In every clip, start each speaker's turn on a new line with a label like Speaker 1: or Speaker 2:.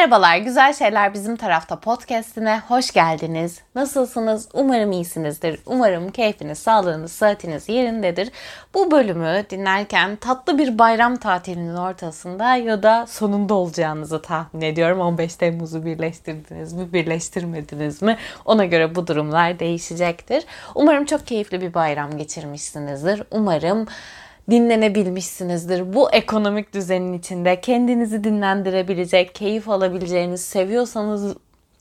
Speaker 1: Merhabalar, Güzel Şeyler Bizim Tarafta podcastine hoş geldiniz. Nasılsınız? Umarım iyisinizdir. Umarım keyfiniz, sağlığınız, sıhhatiniz yerindedir. Bu bölümü dinlerken tatlı bir bayram tatilinin ortasında ya da sonunda olacağınızı tahmin ediyorum. 15 Temmuz'u birleştirdiniz mi, birleştirmediniz mi? Ona göre bu durumlar değişecektir. Umarım çok keyifli bir bayram geçirmişsinizdir. Umarım dinlenebilmişsinizdir. Bu ekonomik düzenin içinde kendinizi dinlendirebilecek, keyif alabileceğiniz, seviyorsanız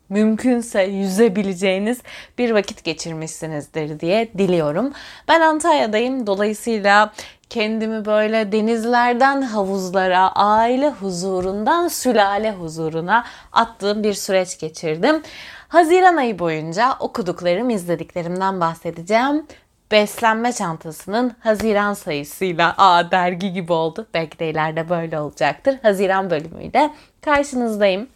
Speaker 1: mümkünse yüzebileceğiniz bir vakit geçirmişsinizdir diye diliyorum. Ben Antalya'dayım. Dolayısıyla kendimi böyle denizlerden havuzlara, aile huzurundan sülale huzuruna attığım bir süreç geçirdim. Haziran ayı boyunca okuduklarım, izlediklerimden bahsedeceğim beslenme çantasının Haziran sayısıyla aa dergi gibi oldu. Belki de ileride böyle olacaktır. Haziran bölümüyle karşınızdayım.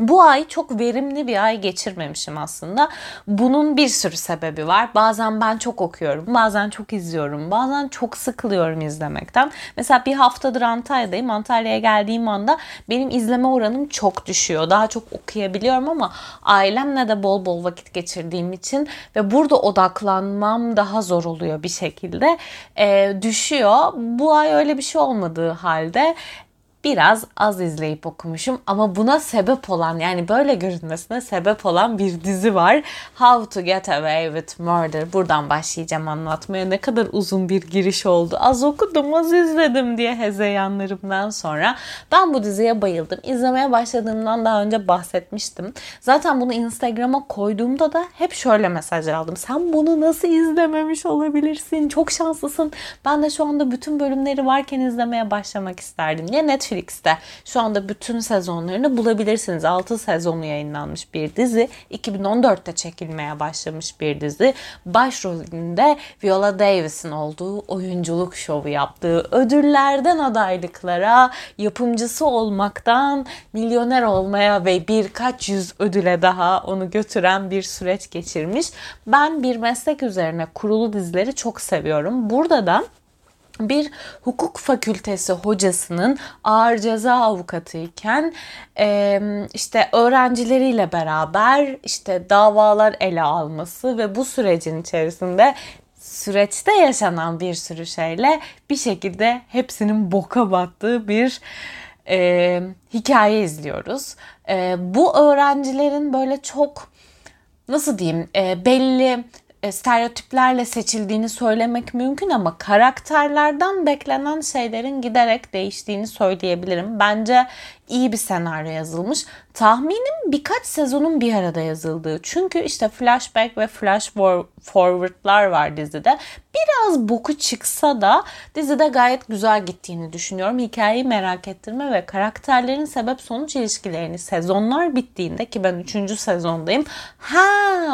Speaker 1: Bu ay çok verimli bir ay geçirmemişim aslında. Bunun bir sürü sebebi var. Bazen ben çok okuyorum, bazen çok izliyorum, bazen çok sıkılıyorum izlemekten. Mesela bir haftadır Antalya'dayım. Antalya'ya geldiğim anda benim izleme oranım çok düşüyor. Daha çok okuyabiliyorum ama ailemle de bol bol vakit geçirdiğim için ve burada odaklanmam daha zor oluyor bir şekilde. E, düşüyor. Bu ay öyle bir şey olmadığı halde biraz az izleyip okumuşum ama buna sebep olan yani böyle görünmesine sebep olan bir dizi var. How to Get Away with Murder. Buradan başlayacağım anlatmaya. Ne kadar uzun bir giriş oldu. Az okudum, az izledim diye hezeyanlarımdan sonra. Ben bu diziye bayıldım. İzlemeye başladığımdan daha önce bahsetmiştim. Zaten bunu Instagram'a koyduğumda da hep şöyle mesajlar aldım. Sen bunu nasıl izlememiş olabilirsin? Çok şanslısın. Ben de şu anda bütün bölümleri varken izlemeye başlamak isterdim. Ya Netflix Netflix'te şu anda bütün sezonlarını bulabilirsiniz. 6 sezonu yayınlanmış bir dizi. 2014'te çekilmeye başlamış bir dizi. Başrolünde Viola Davis'in olduğu oyunculuk şovu yaptığı ödüllerden adaylıklara, yapımcısı olmaktan milyoner olmaya ve birkaç yüz ödüle daha onu götüren bir süreç geçirmiş. Ben bir meslek üzerine kurulu dizileri çok seviyorum. Burada da bir hukuk fakültesi hocasının ağır ceza avukatıyken işte öğrencileriyle beraber işte davalar ele alması ve bu sürecin içerisinde süreçte yaşanan bir sürü şeyle bir şekilde hepsinin boka battığı bir e, hikaye izliyoruz. E, bu öğrencilerin böyle çok nasıl diyeyim e, belli stereotiplerle seçildiğini söylemek mümkün ama karakterlerden beklenen şeylerin giderek değiştiğini söyleyebilirim. Bence iyi bir senaryo yazılmış. Tahminim birkaç sezonun bir arada yazıldığı. Çünkü işte flashback ve flash forward'lar var dizide. Biraz boku çıksa da dizide gayet güzel gittiğini düşünüyorum. Hikayeyi merak ettirme ve karakterlerin sebep sonuç ilişkilerini sezonlar bittiğinde ki ben 3. sezondayım. Ha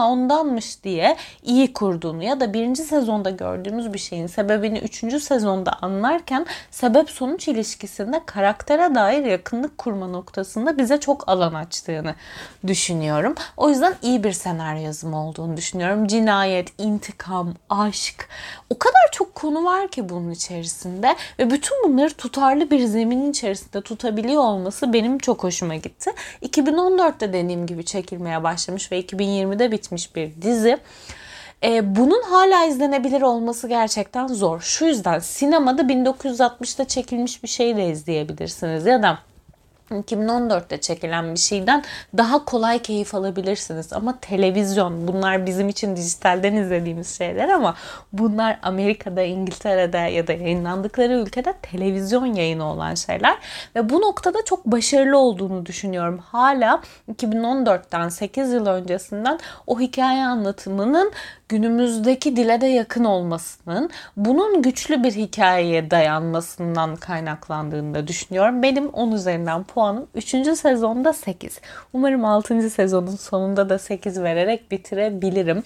Speaker 1: ondanmış diye iyi kurduğunu ya da birinci sezonda gördüğümüz bir şeyin sebebini 3. sezonda anlarken sebep sonuç ilişkisinde karaktere dair yakınlık kurma noktasında bize çok alan açtığını düşünüyorum. O yüzden iyi bir senaryo yazımı olduğunu düşünüyorum. Cinayet, intikam, aşk o kadar çok konu var ki bunun içerisinde ve bütün bunları tutarlı bir zeminin içerisinde tutabiliyor olması benim çok hoşuma gitti. 2014'te dediğim gibi çekilmeye başlamış ve 2020'de bitmiş bir dizi. E, bunun hala izlenebilir olması gerçekten zor. Şu yüzden sinemada 1960'da çekilmiş bir şey de izleyebilirsiniz ya da 2014'te çekilen bir şeyden daha kolay keyif alabilirsiniz. Ama televizyon bunlar bizim için dijitalden izlediğimiz şeyler ama bunlar Amerika'da, İngiltere'de ya da yayınlandıkları ülkede televizyon yayını olan şeyler. Ve bu noktada çok başarılı olduğunu düşünüyorum. Hala 2014'ten 8 yıl öncesinden o hikaye anlatımının günümüzdeki dile de yakın olmasının bunun güçlü bir hikayeye dayanmasından kaynaklandığını da düşünüyorum. Benim 10 üzerinden puanım 3. sezonda 8. Umarım 6. sezonun sonunda da 8 vererek bitirebilirim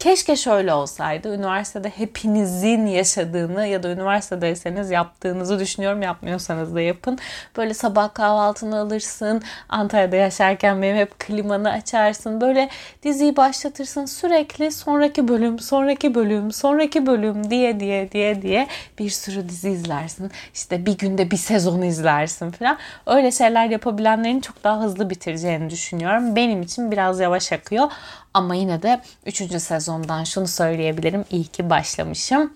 Speaker 1: Keşke şöyle olsaydı. Üniversitede hepinizin yaşadığını ya da üniversitedeyseniz yaptığınızı düşünüyorum. Yapmıyorsanız da yapın. Böyle sabah kahvaltını alırsın. Antalya'da yaşarken benim hep klimanı açarsın. Böyle diziyi başlatırsın. Sürekli sonraki bölüm, sonraki bölüm, sonraki bölüm diye diye diye diye bir sürü dizi izlersin. İşte bir günde bir sezon izlersin falan. Öyle şeyler yapabilenlerin çok daha hızlı bitireceğini düşünüyorum. Benim için biraz yavaş akıyor. Ama yine de 3. sezondan şunu söyleyebilirim. İyi ki başlamışım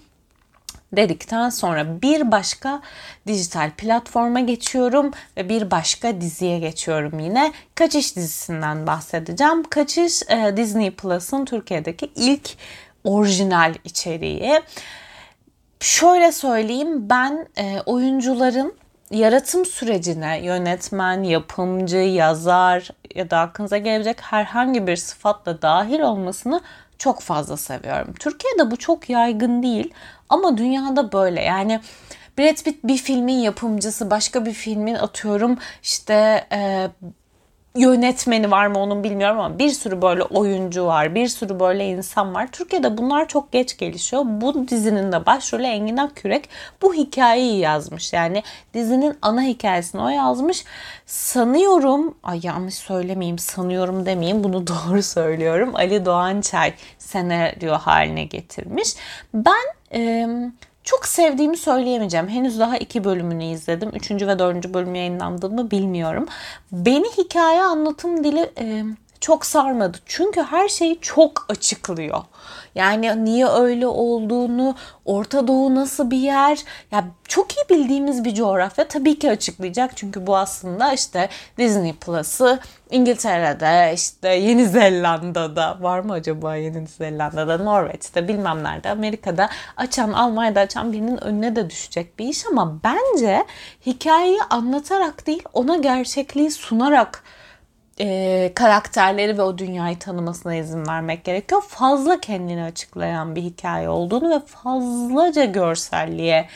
Speaker 1: dedikten sonra bir başka dijital platforma geçiyorum ve bir başka diziye geçiyorum yine. Kaçış dizisinden bahsedeceğim. Kaçış e, Disney Plus'ın Türkiye'deki ilk orijinal içeriği. Şöyle söyleyeyim ben e, oyuncuların yaratım sürecine yönetmen, yapımcı, yazar ya da aklınıza gelebilecek herhangi bir sıfatla dahil olmasını çok fazla seviyorum. Türkiye'de bu çok yaygın değil ama dünyada böyle. Yani Brad Pitt bir filmin yapımcısı, başka bir filmin atıyorum işte e, yönetmeni var mı onun bilmiyorum ama bir sürü böyle oyuncu var, bir sürü böyle insan var. Türkiye'de bunlar çok geç gelişiyor. Bu dizinin de başrolü Engin Akkürek bu hikayeyi yazmış. Yani dizinin ana hikayesini o yazmış. Sanıyorum, ay yanlış söylemeyeyim, sanıyorum demeyeyim bunu doğru söylüyorum. Ali Doğançay senaryo haline getirmiş. Ben... E, çok sevdiğimi söyleyemeyeceğim. Henüz daha iki bölümünü izledim. Üçüncü ve dördüncü bölüm yayınlandığını bilmiyorum. Beni hikaye anlatım dili e, çok sarmadı. Çünkü her şeyi çok açıklıyor. Yani niye öyle olduğunu, Orta Doğu nasıl bir yer? Ya çok iyi bildiğimiz bir coğrafya tabii ki açıklayacak. Çünkü bu aslında işte Disney Plus'ı İngiltere'de, işte Yeni Zelanda'da var mı acaba Yeni Zelanda'da, Norveç'te, bilmem nerede, Amerika'da açan, Almanya'da açan birinin önüne de düşecek bir iş ama bence hikayeyi anlatarak değil, ona gerçekliği sunarak e, karakterleri ve o dünyayı tanımasına izin vermek gerekiyor. Fazla kendini açıklayan bir hikaye olduğunu ve fazlaca görselliğe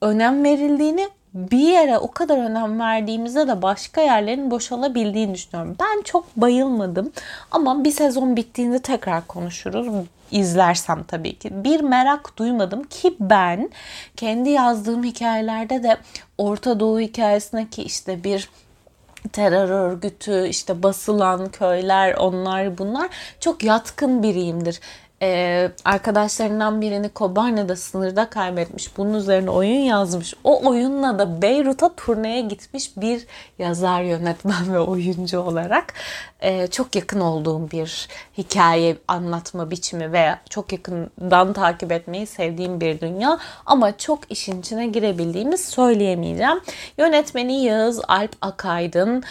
Speaker 1: önem verildiğini bir yere o kadar önem verdiğimizde de başka yerlerin boşalabildiğini düşünüyorum. Ben çok bayılmadım ama bir sezon bittiğinde tekrar konuşuruz. İzlersem tabii ki. Bir merak duymadım ki ben kendi yazdığım hikayelerde de Orta Doğu hikayesindeki işte bir terör örgütü, işte basılan köyler, onlar bunlar çok yatkın biriyimdir e, arkadaşlarından birini Kobani'de sınırda kaybetmiş. Bunun üzerine oyun yazmış. O oyunla da Beyrut'a turneye gitmiş bir yazar, yönetmen ve oyuncu olarak e, çok yakın olduğum bir hikaye anlatma biçimi veya çok yakından takip etmeyi sevdiğim bir dünya. Ama çok işin içine girebildiğimi söyleyemeyeceğim. Yönetmeni Yağız Alp Akaydın.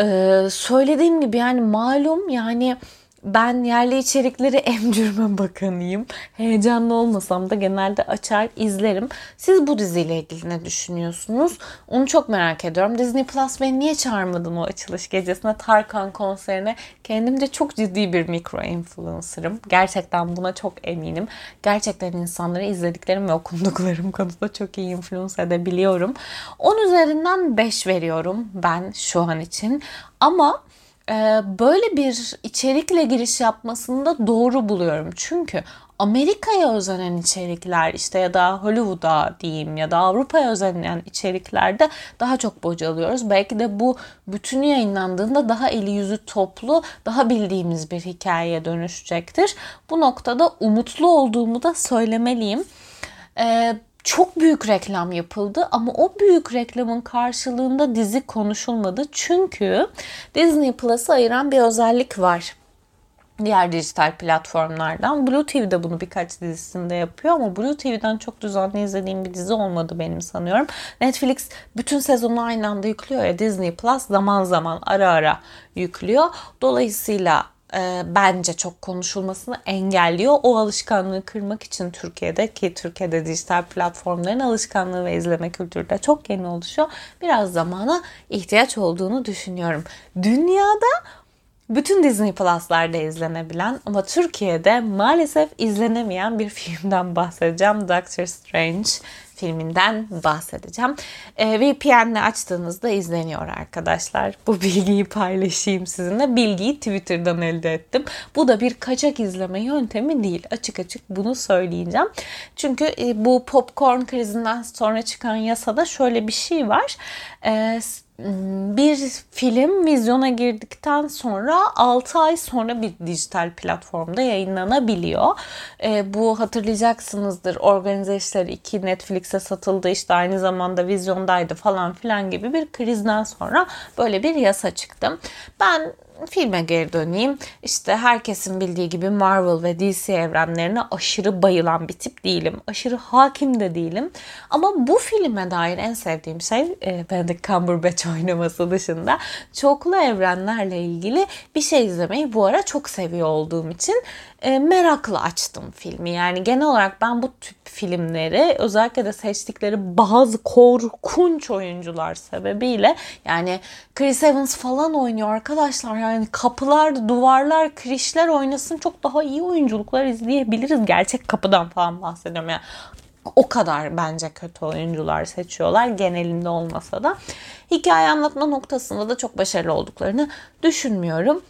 Speaker 1: Ee, söylediğim gibi yani malum yani ben yerli içerikleri emcürme bakanıyım. Heyecanlı olmasam da genelde açar izlerim. Siz bu diziyle ilgili ne düşünüyorsunuz? Onu çok merak ediyorum. Disney Plus beni niye çağırmadın o açılış gecesine Tarkan konserine? Kendimce çok ciddi bir mikro influencer'ım. Gerçekten buna çok eminim. Gerçekten insanları izlediklerim ve okunduklarım konusunda çok iyi influence edebiliyorum. 10 üzerinden 5 veriyorum ben şu an için. Ama böyle bir içerikle giriş yapmasını da doğru buluyorum. Çünkü Amerika'ya özenen içerikler işte ya da Hollywood'a diyeyim ya da Avrupa'ya özenen içeriklerde daha çok bocalıyoruz. Belki de bu bütün yayınlandığında daha eli yüzü toplu, daha bildiğimiz bir hikayeye dönüşecektir. Bu noktada umutlu olduğumu da söylemeliyim. Ee, çok büyük reklam yapıldı ama o büyük reklamın karşılığında dizi konuşulmadı. Çünkü Disney Plus'ı ayıran bir özellik var diğer dijital platformlardan. Blue TV de bunu birkaç dizisinde yapıyor ama Blue TV'den çok düzenli izlediğim bir dizi olmadı benim sanıyorum. Netflix bütün sezonu aynı anda yüklüyor ya Disney Plus zaman zaman ara ara yüklüyor. Dolayısıyla e, bence çok konuşulmasını engelliyor. O alışkanlığı kırmak için Türkiye'de ki Türkiye'de dijital platformların alışkanlığı ve izleme kültürü de çok yeni oluşuyor. Biraz zamana ihtiyaç olduğunu düşünüyorum. Dünyada bütün Disney Plus'larda izlenebilen ama Türkiye'de maalesef izlenemeyen bir filmden bahsedeceğim. Doctor Strange filminden bahsedeceğim. E, VPN'le açtığınızda izleniyor arkadaşlar. Bu bilgiyi paylaşayım sizinle. Bilgiyi Twitter'dan elde ettim. Bu da bir kaçak izleme yöntemi değil. Açık açık bunu söyleyeceğim. Çünkü e, bu popcorn krizinden sonra çıkan yasada şöyle bir şey var. E, bir film vizyona girdikten sonra 6 ay sonra bir dijital platformda yayınlanabiliyor. E, bu hatırlayacaksınızdır Organize İşler 2 Netflix'e satıldı işte aynı zamanda vizyondaydı falan filan gibi bir krizden sonra böyle bir yasa çıktı. Ben filme geri döneyim. İşte herkesin bildiği gibi Marvel ve DC evrenlerine aşırı bayılan bir tip değilim. Aşırı hakim de değilim. Ama bu filme dair en sevdiğim şey e, Benedict Cumberbatch oynaması dışında çoklu evrenlerle ilgili bir şey izlemeyi bu ara çok seviyor olduğum için e, merakla açtım filmi. Yani genel olarak ben bu tip filmleri özellikle de seçtikleri bazı korkunç oyuncular sebebiyle yani Chris Evans falan oynuyor arkadaşlar. Yani kapılar, duvarlar, krişler oynasın çok daha iyi oyunculuklar izleyebiliriz. Gerçek kapıdan falan bahsediyorum. Yani o kadar bence kötü oyuncular seçiyorlar genelinde olmasa da. Hikaye anlatma noktasında da çok başarılı olduklarını düşünmüyorum.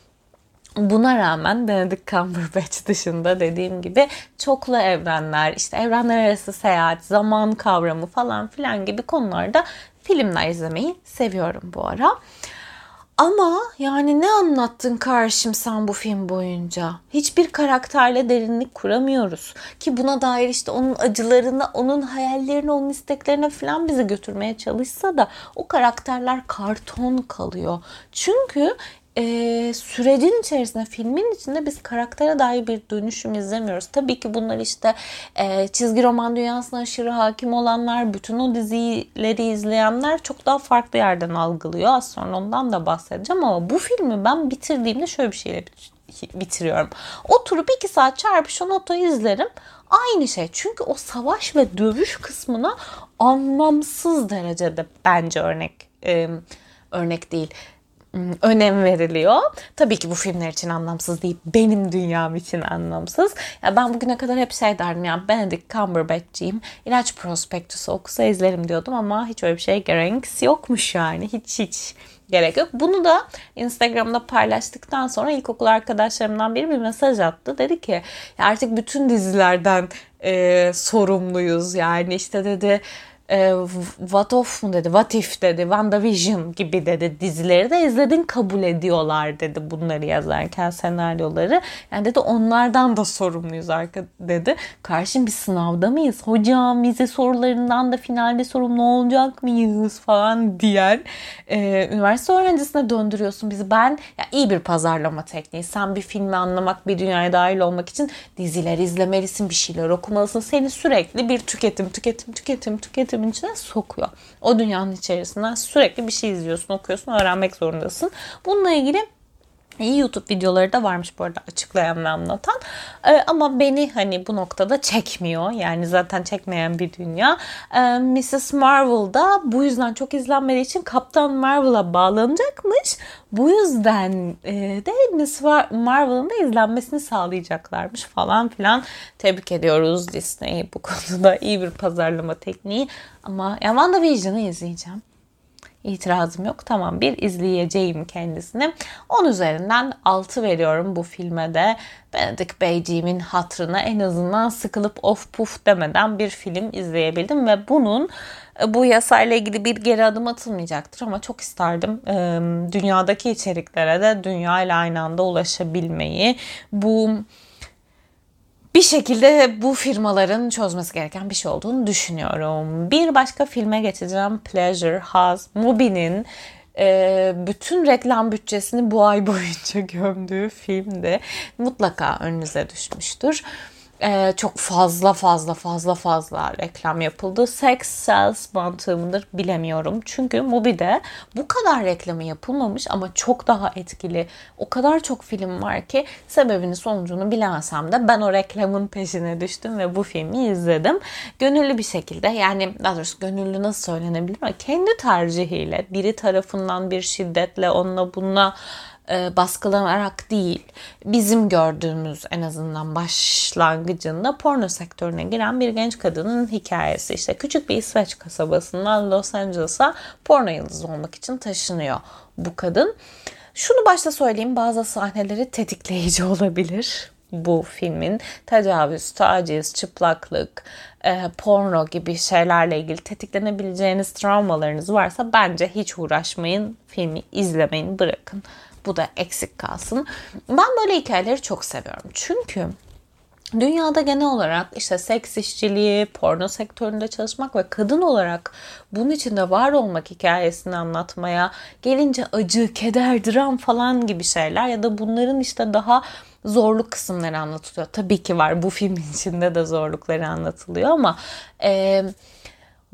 Speaker 1: Buna rağmen Benedict Cumberbatch dışında dediğim gibi çoklu evrenler, işte evrenler arası seyahat, zaman kavramı falan filan gibi konularda filmler izlemeyi seviyorum bu ara. Ama yani ne anlattın karşım sen bu film boyunca? Hiçbir karakterle derinlik kuramıyoruz. Ki buna dair işte onun acılarına, onun hayallerine, onun isteklerine falan bizi götürmeye çalışsa da o karakterler karton kalıyor. Çünkü e, sürecin içerisinde filmin içinde biz karaktere dair bir dönüşüm izlemiyoruz. Tabii ki bunlar işte e, çizgi roman dünyasına aşırı hakim olanlar, bütün o dizileri izleyenler çok daha farklı yerden algılıyor. Az sonra ondan da bahsedeceğim ama bu filmi ben bitirdiğimde şöyle bir şeyle bitiriyorum. Oturup iki saat çarpışan otoyu izlerim. Aynı şey. Çünkü o savaş ve dövüş kısmına anlamsız derecede bence örnek e, örnek değil önem veriliyor. Tabii ki bu filmler için anlamsız değil. Benim dünyam için anlamsız. Ya ben bugüne kadar hep şey derdim ya Benedict Cumberbatch'ciyim. İlaç prospektüsü okusa izlerim diyordum ama hiç öyle bir şey gerek yokmuş yani. Hiç hiç gerek yok. Bunu da Instagram'da paylaştıktan sonra ilkokul arkadaşlarımdan biri bir mesaj attı. Dedi ki artık bütün dizilerden e, sorumluyuz. Yani işte dedi e, What Of mu dedi, What If dedi, WandaVision gibi dedi dizileri de izledin kabul ediyorlar dedi bunları yazarken senaryoları. Yani dedi onlardan da sorumluyuz arka dedi. Karşım bir sınavda mıyız? Hocam vize sorularından da finalde sorumlu olacak mıyız falan diyen e, üniversite öğrencisine döndürüyorsun bizi. Ben ya iyi bir pazarlama tekniği. Sen bir filmi anlamak, bir dünyaya dahil olmak için diziler izlemelisin, bir şeyler okumalısın. Seni sürekli bir tüketim, tüketim, tüketim, tüketim sistemin içine sokuyor. O dünyanın içerisinden sürekli bir şey izliyorsun, okuyorsun, öğrenmek zorundasın. Bununla ilgili İyi YouTube videoları da varmış bu arada açıklayan ve anlatan. Ee, ama beni hani bu noktada çekmiyor. Yani zaten çekmeyen bir dünya. Ee, Mrs. Marvel da bu yüzden çok izlenmediği için Kaptan Marvel'a bağlanacakmış. Bu yüzden e, de Miss Marvel'ın da izlenmesini sağlayacaklarmış falan filan. Tebrik ediyoruz Disney'i bu konuda. iyi bir pazarlama tekniği. Ama ya WandaVision'ı izleyeceğim itirazım yok. Tamam bir izleyeceğim kendisini. 10 üzerinden 6 veriyorum bu filme de. Benedict Beyciğimin hatrına en azından sıkılıp of puf demeden bir film izleyebildim ve bunun e, bu yasayla ilgili bir geri adım atılmayacaktır ama çok isterdim dünyadaki içeriklere de dünya ile aynı anda ulaşabilmeyi. Bu bir şekilde bu firmaların çözmesi gereken bir şey olduğunu düşünüyorum. Bir başka filme geçeceğim. Pleasure Has. Mubi'nin e, bütün reklam bütçesini bu ay boyunca gömdüğü filmde mutlaka önünüze düşmüştür e, çok fazla fazla fazla fazla reklam yapıldı. Sex sells mantığı mıdır bilemiyorum. Çünkü Mubi'de bu kadar reklamı yapılmamış ama çok daha etkili. O kadar çok film var ki sebebini sonucunu bilemesem de ben o reklamın peşine düştüm ve bu filmi izledim. Gönüllü bir şekilde yani daha doğrusu gönüllü nasıl söylenebilir ama kendi tercihiyle biri tarafından bir şiddetle onunla bununla e, baskılanarak değil, bizim gördüğümüz en azından başlangıcında porno sektörüne giren bir genç kadının hikayesi. İşte küçük bir İsveç kasabasından Los Angeles'a porno yıldızı olmak için taşınıyor bu kadın. Şunu başta söyleyeyim bazı sahneleri tetikleyici olabilir bu filmin tecavüz, taciz, çıplaklık, e, porno gibi şeylerle ilgili tetiklenebileceğiniz travmalarınız varsa bence hiç uğraşmayın. Filmi izlemeyin, bırakın. Bu da eksik kalsın. Ben böyle hikayeleri çok seviyorum. Çünkü Dünyada genel olarak işte seks işçiliği, porno sektöründe çalışmak ve kadın olarak bunun içinde var olmak hikayesini anlatmaya gelince acı, keder, dram falan gibi şeyler ya da bunların işte daha zorluk kısımları anlatılıyor. Tabii ki var bu filmin içinde de zorlukları anlatılıyor ama e,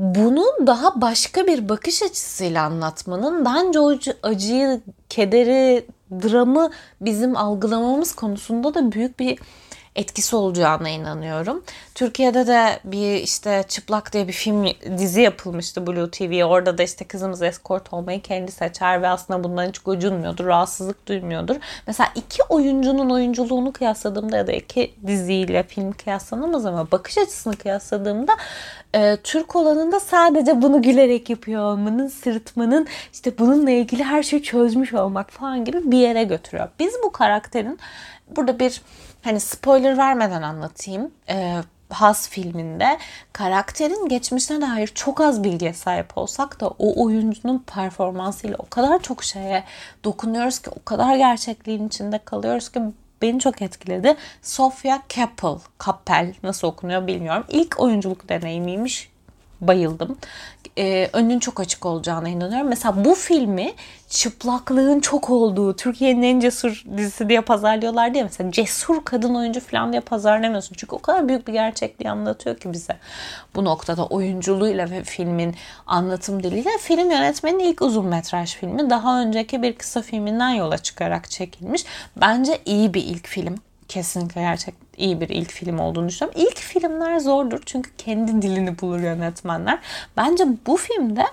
Speaker 1: bunu daha başka bir bakış açısıyla anlatmanın bence o acıyı, kederi, dramı bizim algılamamız konusunda da büyük bir etkisi olacağına inanıyorum. Türkiye'de de bir işte Çıplak diye bir film dizi yapılmıştı Blue TV. Orada da işte kızımız eskort olmayı kendi seçer ve aslında bundan hiç gocunmuyordur, rahatsızlık duymuyordur. Mesela iki oyuncunun oyunculuğunu kıyasladığımda ya da iki diziyle film kıyaslanamaz ama bakış açısını kıyasladığımda e, Türk olanında sadece bunu gülerek yapıyor olmanın, sırıtmanın, işte bununla ilgili her şeyi çözmüş olmak falan gibi bir yere götürüyor. Biz bu karakterin burada bir hani spoiler vermeden anlatayım. Ee, Has filminde karakterin geçmişine dair çok az bilgiye sahip olsak da o oyuncunun performansıyla o kadar çok şeye dokunuyoruz ki o kadar gerçekliğin içinde kalıyoruz ki beni çok etkiledi. Sofia Kappel, Kappel nasıl okunuyor bilmiyorum. İlk oyunculuk deneyimiymiş. Bayıldım e, önünün çok açık olacağına inanıyorum. Mesela bu filmi çıplaklığın çok olduğu, Türkiye'nin en cesur dizisi diye pazarlıyorlar diye mesela cesur kadın oyuncu falan diye pazarlamıyorsun. Çünkü o kadar büyük bir gerçekliği anlatıyor ki bize. Bu noktada oyunculuğuyla ve filmin anlatım diliyle film yönetmenin ilk uzun metraj filmi. Daha önceki bir kısa filminden yola çıkarak çekilmiş. Bence iyi bir ilk film kesinlikle gerçek iyi bir ilk film olduğunu düşünüyorum. İlk filmler zordur çünkü kendi dilini bulur yönetmenler. Bence bu filmde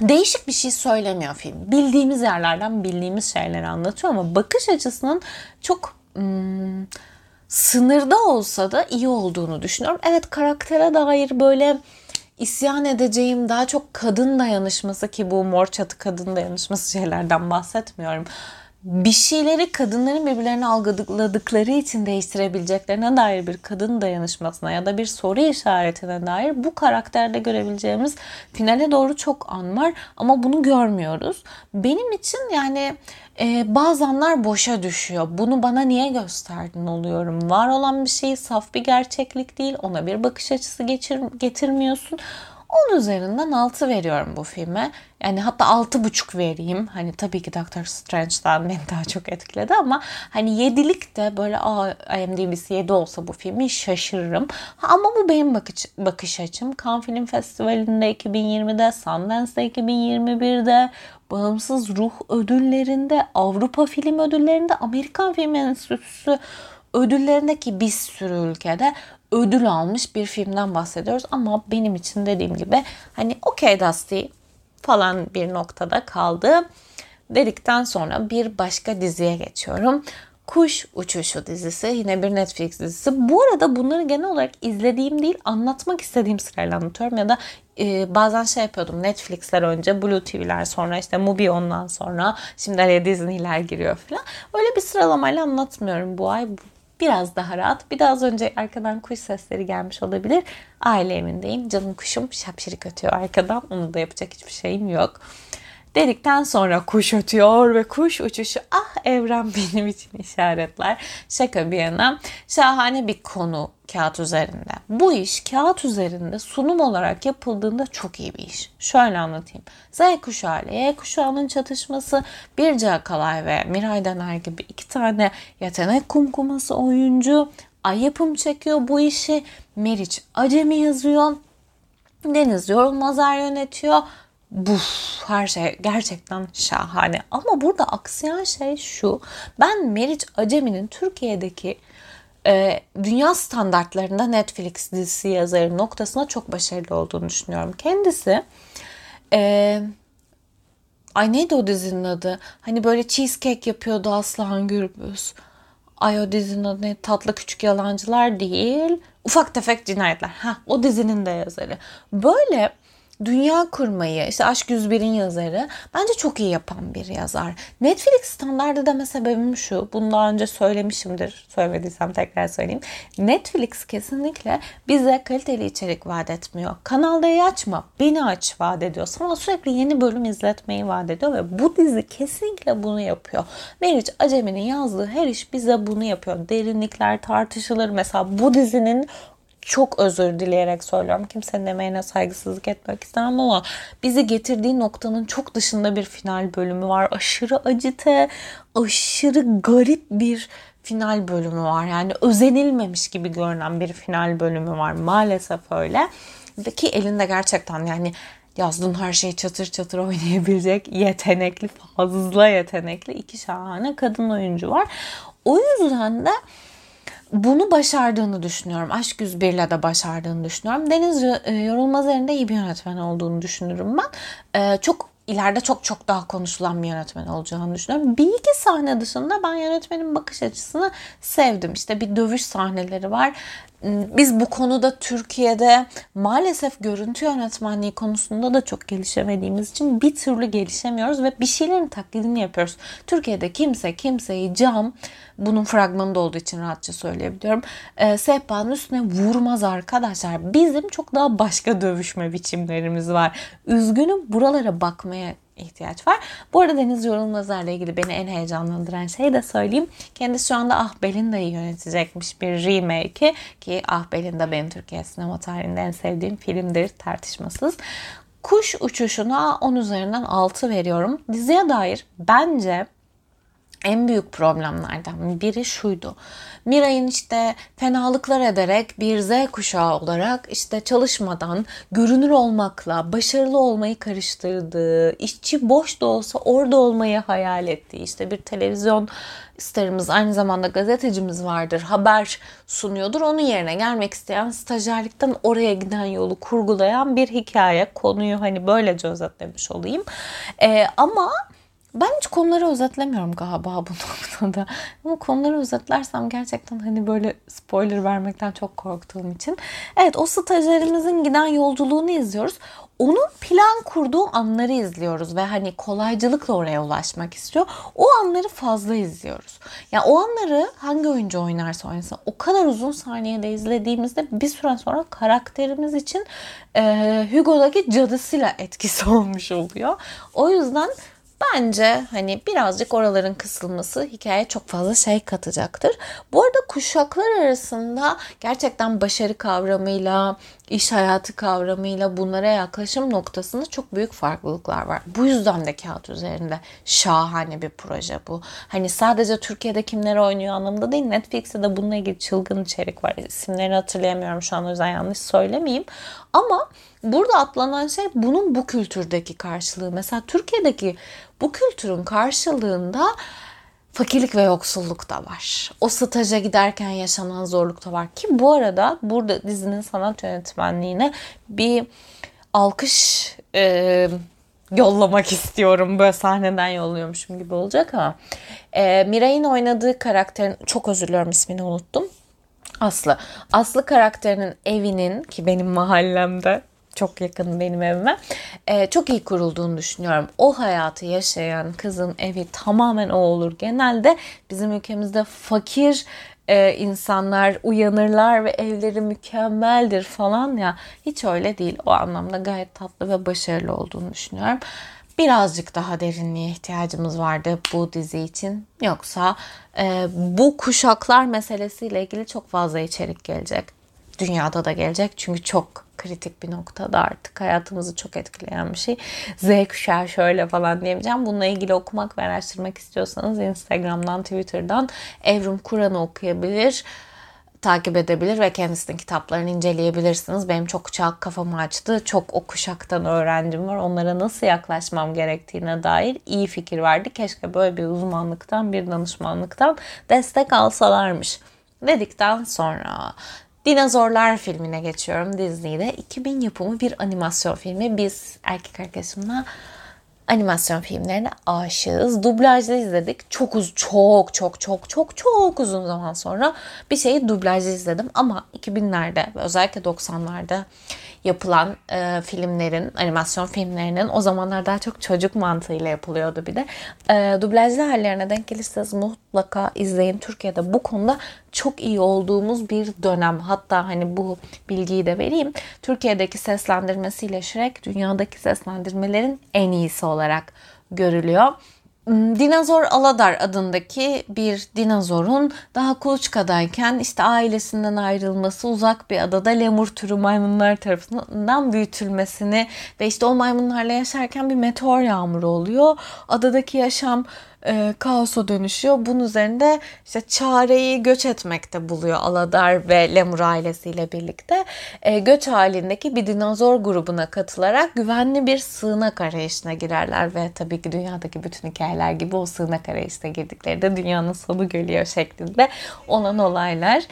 Speaker 1: değişik bir şey söylemiyor film. Bildiğimiz yerlerden bildiğimiz şeyleri anlatıyor ama bakış açısının çok hmm, sınırda olsa da iyi olduğunu düşünüyorum. Evet karaktere dair böyle isyan edeceğim daha çok kadın dayanışması ki bu mor çatı kadın dayanışması şeylerden bahsetmiyorum bir şeyleri kadınların birbirlerini algıladıkları için değiştirebileceklerine dair bir kadın dayanışmasına ya da bir soru işaretine dair bu karakterde görebileceğimiz finale doğru çok an var ama bunu görmüyoruz. Benim için yani e, bazı boşa düşüyor. Bunu bana niye gösterdin oluyorum. Var olan bir şey saf bir gerçeklik değil. Ona bir bakış açısı geçir, getirmiyorsun. 10 üzerinden 6 veriyorum bu filme. Yani hatta 6,5 vereyim. Hani tabii ki Doctor Strange'dan beni daha çok etkiledi ama hani 7'lik de böyle Aa, IMDb'si 7 olsa bu filmi şaşırırım. Ama bu benim bakış, bakış açım. Cannes Film Festivali'nde 2020'de, Sundance'da 2021'de, Bağımsız Ruh Ödülleri'nde, Avrupa Film Ödülleri'nde, Amerikan Film Enstitüsü ödüllerindeki bir sürü ülkede ödül almış bir filmden bahsediyoruz. Ama benim için dediğim gibi hani okey Dusty falan bir noktada kaldı. Dedikten sonra bir başka diziye geçiyorum. Kuş Uçuşu dizisi yine bir Netflix dizisi. Bu arada bunları genel olarak izlediğim değil anlatmak istediğim sırayla anlatıyorum ya da e, bazen şey yapıyordum Netflix'ler önce Blue TV'ler sonra işte Mubi ondan sonra şimdi araya Disney'ler giriyor falan. Öyle bir sıralamayla anlatmıyorum bu ay biraz daha rahat. Bir de az önce arkadan kuş sesleri gelmiş olabilir. Aile evindeyim. Canım kuşum şapşirik ötüyor arkadan. Onu da yapacak hiçbir şeyim yok. Dedikten sonra kuş ötüyor ve kuş uçuşu ah evren benim için işaretler. Şaka bir yana şahane bir konu kağıt üzerinde. Bu iş kağıt üzerinde sunum olarak yapıldığında çok iyi bir iş. Şöyle anlatayım. Z kuşağı ile Y kuşağının çatışması Birce Akalay ve Miray Dener gibi iki tane yetenek kumkuması oyuncu ay yapım çekiyor bu işi. Meriç Acemi yazıyor. Deniz Yorulmazer yönetiyor buf her şey gerçekten şahane. Ama burada aksayan şey şu. Ben Meriç Acemi'nin Türkiye'deki e, dünya standartlarında Netflix dizisi yazarı noktasına çok başarılı olduğunu düşünüyorum. Kendisi e, Ay neydi o dizinin adı? Hani böyle cheesecake yapıyordu Aslan Gürbüz. Ay o dizinin adı ne? Tatlı Küçük Yalancılar değil. Ufak Tefek Cinayetler. Ha, o dizinin de yazarı. Böyle Dünya Kurmayı, işte Aşk 101'in yazarı bence çok iyi yapan bir yazar. Netflix standardı deme sebebim şu. Bunu daha önce söylemişimdir. Söylemediysem tekrar söyleyeyim. Netflix kesinlikle bize kaliteli içerik vaat etmiyor. Kanalda açma, beni aç vaat ediyor. Sana sürekli yeni bölüm izletmeyi vaat ediyor ve bu dizi kesinlikle bunu yapıyor. Meriç Acemi'nin yazdığı her iş bize bunu yapıyor. Derinlikler tartışılır. Mesela bu dizinin çok özür dileyerek söylüyorum. Kimsenin emeğine saygısızlık etmek istemem ama bizi getirdiği noktanın çok dışında bir final bölümü var. Aşırı acite, aşırı garip bir final bölümü var. Yani özenilmemiş gibi görünen bir final bölümü var. Maalesef öyle. Ki elinde gerçekten yani yazdığın her şeyi çatır çatır oynayabilecek yetenekli, fazla yetenekli iki şahane kadın oyuncu var. O yüzden de bunu başardığını düşünüyorum. Aşk 101'le de başardığını düşünüyorum. Deniz e, Yorulmazer'in de iyi bir yönetmen olduğunu düşünürüm ben. Ee, çok ileride çok çok daha konuşulan bir yönetmen olacağını düşünüyorum. Bir iki sahne dışında ben yönetmenin bakış açısını sevdim. İşte bir dövüş sahneleri var. Biz bu konuda Türkiye'de maalesef görüntü yönetmenliği konusunda da çok gelişemediğimiz için bir türlü gelişemiyoruz ve bir şeylerin taklidini yapıyoruz. Türkiye'de kimse kimseyi cam bunun fragmanında olduğu için rahatça söyleyebiliyorum. E, sehpanın üstüne vurmaz arkadaşlar. Bizim çok daha başka dövüşme biçimlerimiz var. Üzgünüm buralara bakmaya ihtiyaç var. Bu arada Deniz Yorulmazlar'la ilgili beni en heyecanlandıran şey de söyleyeyim. Kendisi şu anda Ah Belinda'yı yönetecekmiş bir remake ki Ah Belinda benim Türkiye sinema tarihinde en sevdiğim filmdir tartışmasız. Kuş uçuşuna 10 üzerinden 6 veriyorum. Diziye dair bence en büyük problemlerden biri şuydu. Miray'ın işte fenalıklar ederek bir Z kuşağı olarak işte çalışmadan görünür olmakla başarılı olmayı karıştırdığı, işçi boş da olsa orada olmayı hayal ettiği, işte bir televizyon starımız aynı zamanda gazetecimiz vardır, haber sunuyordur. Onun yerine gelmek isteyen stajyerlikten oraya giden yolu kurgulayan bir hikaye. Konuyu hani böylece özetlemiş olayım. Ee, ama ben hiç konuları özetlemiyorum galiba bu noktada. Ama konuları özetlersem gerçekten hani böyle spoiler vermekten çok korktuğum için. Evet o stajyerimizin giden yolculuğunu izliyoruz. Onun plan kurduğu anları izliyoruz ve hani kolaycılıkla oraya ulaşmak istiyor. O anları fazla izliyoruz. Yani o anları hangi oyuncu oynarsa oynasın o kadar uzun saniyede izlediğimizde bir süre sonra karakterimiz için e, Hugo'daki cadısıyla etkisi olmuş oluyor. O yüzden Bence hani birazcık oraların kısılması hikaye çok fazla şey katacaktır. Bu arada kuşaklar arasında gerçekten başarı kavramıyla, iş hayatı kavramıyla bunlara yaklaşım noktasında çok büyük farklılıklar var. Bu yüzden de kağıt üzerinde şahane bir proje bu. Hani sadece Türkiye'de kimler oynuyor anlamında değil. Netflix'te de bununla ilgili çılgın içerik var. İsimlerini hatırlayamıyorum şu an o yüzden yanlış söylemeyeyim. Ama burada atlanan şey bunun bu kültürdeki karşılığı. Mesela Türkiye'deki bu kültürün karşılığında fakirlik ve yoksulluk da var. O staja giderken yaşanan zorluk da var ki bu arada burada dizinin sanat yönetmenliğine bir alkış e, yollamak istiyorum. Böyle sahneden yolluyormuşum gibi olacak ama. E, Miray'ın oynadığı karakterin çok özür diliyorum ismini unuttum. Aslı. Aslı karakterinin evinin ki benim mahallemde çok yakın benim evime. Ee, çok iyi kurulduğunu düşünüyorum. O hayatı yaşayan kızın evi tamamen o olur. Genelde bizim ülkemizde fakir e, insanlar uyanırlar ve evleri mükemmeldir falan ya. Hiç öyle değil. O anlamda gayet tatlı ve başarılı olduğunu düşünüyorum. Birazcık daha derinliğe ihtiyacımız vardı bu dizi için. Yoksa e, bu kuşaklar meselesiyle ilgili çok fazla içerik gelecek. Dünyada da gelecek çünkü çok kritik bir noktada artık hayatımızı çok etkileyen bir şey. Z kuşağı şöyle falan diyemeyeceğim. Bununla ilgili okumak ve araştırmak istiyorsanız Instagram'dan, Twitter'dan Evrim Kur'an'ı okuyabilir takip edebilir ve kendisinin kitaplarını inceleyebilirsiniz. Benim çok çok kafamı açtı. Çok o kuşaktan öğrencim var. Onlara nasıl yaklaşmam gerektiğine dair iyi fikir verdi. Keşke böyle bir uzmanlıktan, bir danışmanlıktan destek alsalarmış dedikten sonra Dinozorlar filmine geçiyorum Disney'de. 2000 yapımı bir animasyon filmi. Biz erkek arkadaşımla animasyon filmlerine aşığız. Dublajda izledik. Çok uz çok çok çok çok çok uzun zaman sonra bir şeyi dublajda izledim ama 2000'lerde ve özellikle 90'larda yapılan e, filmlerin, animasyon filmlerinin o zamanlar daha çok çocuk mantığıyla yapılıyordu bir de. E, dublajlı hallerine denk gelirseniz mutlaka izleyin. Türkiye'de bu konuda çok iyi olduğumuz bir dönem. Hatta hani bu bilgiyi de vereyim. Türkiye'deki seslendirmesiyle Shrek dünyadaki seslendirmelerin en iyisi olarak görülüyor. Hmm, dinozor Aladar adındaki bir dinozorun daha kuluçkadayken işte ailesinden ayrılması uzak bir adada lemur türü maymunlar tarafından büyütülmesini ve işte o maymunlarla yaşarken bir meteor yağmuru oluyor. Adadaki yaşam e, kaosa dönüşüyor. Bunun üzerinde işte çareyi göç etmekte buluyor Aladar ve Lemur ailesiyle birlikte. E, göç halindeki bir dinozor grubuna katılarak güvenli bir sığınak arayışına girerler ve tabii ki dünyadaki bütün hikayeler gibi o sığınak arayışına girdikleri de dünyanın sonu geliyor şeklinde olan olaylar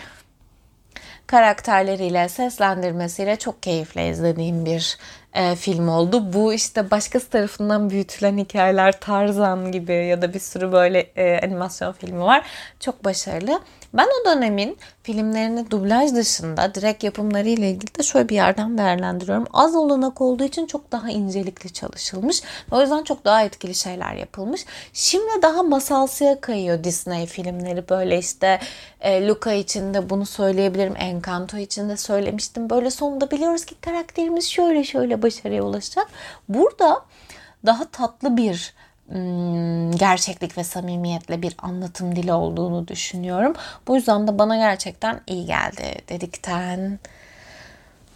Speaker 1: karakterleriyle, seslendirmesiyle çok keyifle izlediğim bir e, film oldu. Bu işte başkası tarafından büyütülen hikayeler Tarzan gibi ya da bir sürü böyle e, animasyon filmi var. Çok başarılı. Ben o dönemin filmlerini dublaj dışında direkt yapımları ile ilgili de şöyle bir yerden değerlendiriyorum. Az olanak olduğu için çok daha incelikli çalışılmış. O yüzden çok daha etkili şeyler yapılmış. Şimdi daha masalsıya kayıyor Disney filmleri. Böyle işte e, Luca için de bunu söyleyebilirim. Encanto için de söylemiştim. Böyle sonunda biliyoruz ki karakterimiz şöyle şöyle başarıya ulaşacak. Burada daha tatlı bir gerçeklik ve samimiyetle bir anlatım dili olduğunu düşünüyorum. Bu yüzden de bana gerçekten iyi geldi dedikten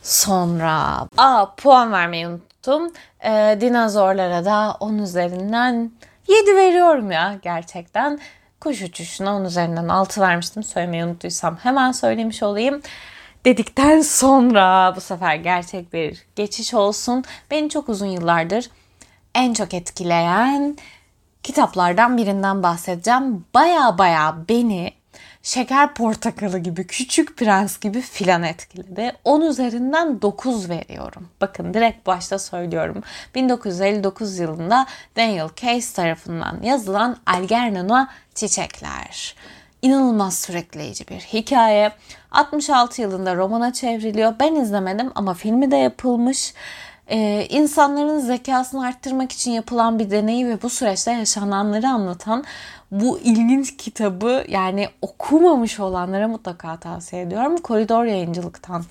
Speaker 1: sonra. Aa puan vermeyi unuttum. Ee, dinozorlara da 10 üzerinden 7 veriyorum ya gerçekten. Kuş uçuşuna 10 üzerinden 6 vermiştim. Söylemeyi unuttuysam hemen söylemiş olayım dedikten sonra bu sefer gerçek bir geçiş olsun. Beni çok uzun yıllardır en çok etkileyen kitaplardan birinden bahsedeceğim. Baya baya beni Şeker Portakalı gibi, Küçük Prens gibi filan etkiledi. 10 üzerinden 9 veriyorum. Bakın direkt başta söylüyorum. 1959 yılında Daniel Case tarafından yazılan Algernon'a Çiçekler. İnanılmaz sürükleyici bir hikaye. 66 yılında romana çevriliyor. Ben izlemedim ama filmi de yapılmış e, insanların zekasını arttırmak için yapılan bir deney ve bu süreçte yaşananları anlatan bu ilginç kitabı yani okumamış olanlara mutlaka tavsiye ediyorum. Koridor yayıncılıktan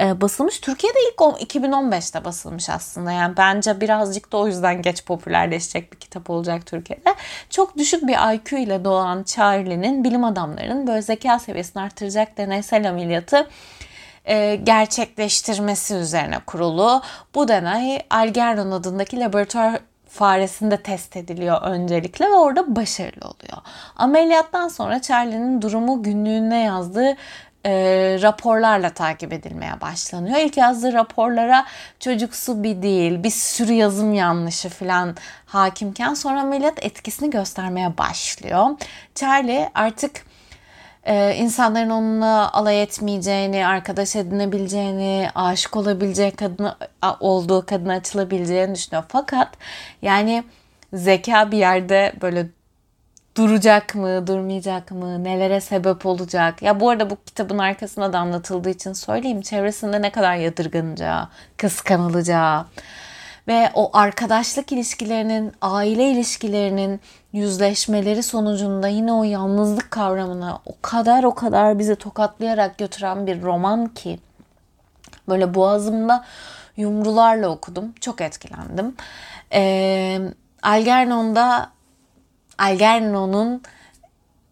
Speaker 1: e, basılmış. Türkiye'de ilk 2015'te basılmış aslında. Yani bence birazcık da o yüzden geç popülerleşecek bir kitap olacak Türkiye'de. Çok düşük bir IQ ile doğan Charlie'nin bilim adamlarının böyle zeka seviyesini artıracak deneysel ameliyatı e, gerçekleştirmesi üzerine kurulu. Bu deney Algernon adındaki laboratuvar faresinde test ediliyor öncelikle ve orada başarılı oluyor. Ameliyattan sonra Charlie'nin durumu günlüğüne yazdığı e, raporlarla takip edilmeye başlanıyor. İlk yazdığı raporlara çocuksu bir değil, bir sürü yazım yanlışı falan hakimken sonra ameliyat etkisini göstermeye başlıyor. Charlie artık e, insanların onunla alay etmeyeceğini, arkadaş edinebileceğini, aşık olabileceği kadına olduğu kadına açılabileceğini düşünüyor. Fakat yani zeka bir yerde böyle duracak mı, durmayacak mı, nelere sebep olacak? Ya bu arada bu kitabın arkasında da anlatıldığı için söyleyeyim. Çevresinde ne kadar yadırgınacağı, kıskanılacağı, ve o arkadaşlık ilişkilerinin, aile ilişkilerinin yüzleşmeleri sonucunda yine o yalnızlık kavramına o kadar o kadar bizi tokatlayarak götüren bir roman ki böyle boğazımda yumrularla okudum. Çok etkilendim. Ee, Algernon'da Algernon'un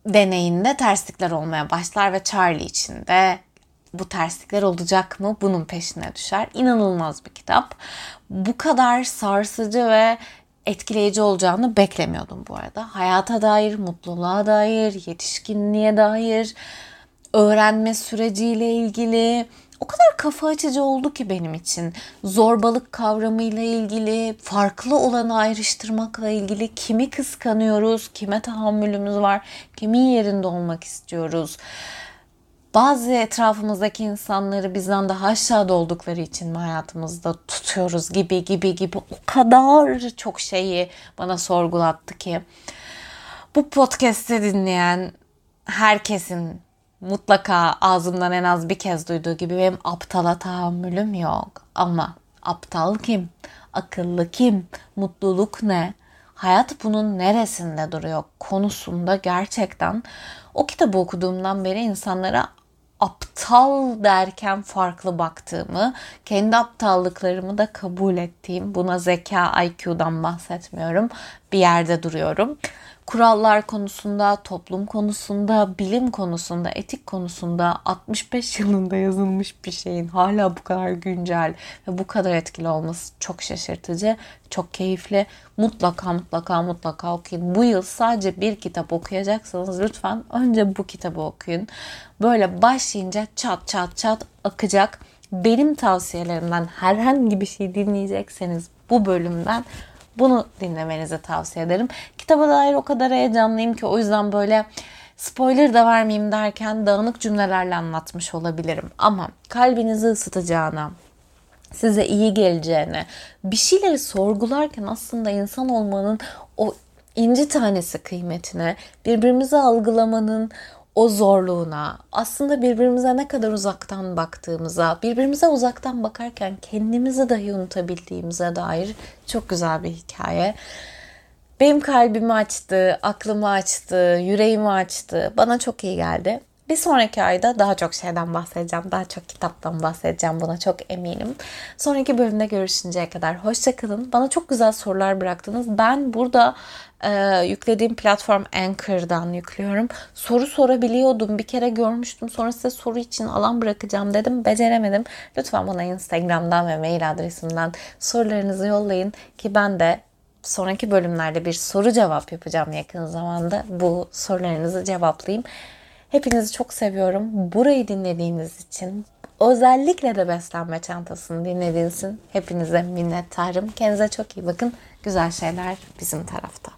Speaker 1: deneyinde terslikler olmaya başlar ve Charlie için de bu terslikler olacak mı? Bunun peşine düşer. İnanılmaz bir kitap. Bu kadar sarsıcı ve etkileyici olacağını beklemiyordum bu arada. Hayata dair, mutluluğa dair, yetişkinliğe dair, öğrenme süreciyle ilgili o kadar kafa açıcı oldu ki benim için. Zorbalık kavramıyla ilgili, farklı olanı ayrıştırmakla ilgili kimi kıskanıyoruz, kime tahammülümüz var, kimin yerinde olmak istiyoruz bazı etrafımızdaki insanları bizden daha aşağıda oldukları için mi hayatımızda tutuyoruz gibi gibi gibi o kadar çok şeyi bana sorgulattı ki bu podcast'i dinleyen herkesin mutlaka ağzımdan en az bir kez duyduğu gibi benim aptala tahammülüm yok. Ama aptal kim? Akıllı kim? Mutluluk ne? Hayat bunun neresinde duruyor konusunda gerçekten o kitabı okuduğumdan beri insanlara aptal derken farklı baktığımı, kendi aptallıklarımı da kabul ettiğim, buna zeka, IQ'dan bahsetmiyorum, bir yerde duruyorum kurallar konusunda, toplum konusunda, bilim konusunda, etik konusunda 65 yılında yazılmış bir şeyin hala bu kadar güncel ve bu kadar etkili olması çok şaşırtıcı, çok keyifli. Mutlaka mutlaka mutlaka okuyun. Bu yıl sadece bir kitap okuyacaksanız lütfen önce bu kitabı okuyun. Böyle başlayınca çat çat çat akacak. Benim tavsiyelerimden herhangi bir şey dinleyecekseniz bu bölümden bunu dinlemenizi tavsiye ederim. Kitaba dair o kadar heyecanlıyım ki o yüzden böyle spoiler da vermeyeyim derken dağınık cümlelerle anlatmış olabilirim. Ama kalbinizi ısıtacağına, size iyi geleceğine, bir şeyleri sorgularken aslında insan olmanın o inci tanesi kıymetine, birbirimizi algılamanın o zorluğuna, aslında birbirimize ne kadar uzaktan baktığımıza, birbirimize uzaktan bakarken kendimizi dahi unutabildiğimize dair çok güzel bir hikaye. Benim kalbimi açtı, aklımı açtı, yüreğimi açtı. Bana çok iyi geldi. Bir sonraki ayda daha çok şeyden bahsedeceğim. Daha çok kitaptan bahsedeceğim. Buna çok eminim. Sonraki bölümde görüşünceye kadar hoşçakalın. Bana çok güzel sorular bıraktınız. Ben burada e, yüklediğim platform Anchor'dan yüklüyorum. Soru sorabiliyordum. Bir kere görmüştüm. Sonra size soru için alan bırakacağım dedim. Beceremedim. Lütfen bana Instagram'dan ve mail adresimden sorularınızı yollayın ki ben de sonraki bölümlerde bir soru cevap yapacağım yakın zamanda. Bu sorularınızı cevaplayayım. Hepinizi çok seviyorum. Burayı dinlediğiniz için özellikle de beslenme çantasını dinlediğiniz için hepinize minnettarım. Kendinize çok iyi bakın. Güzel şeyler bizim tarafta.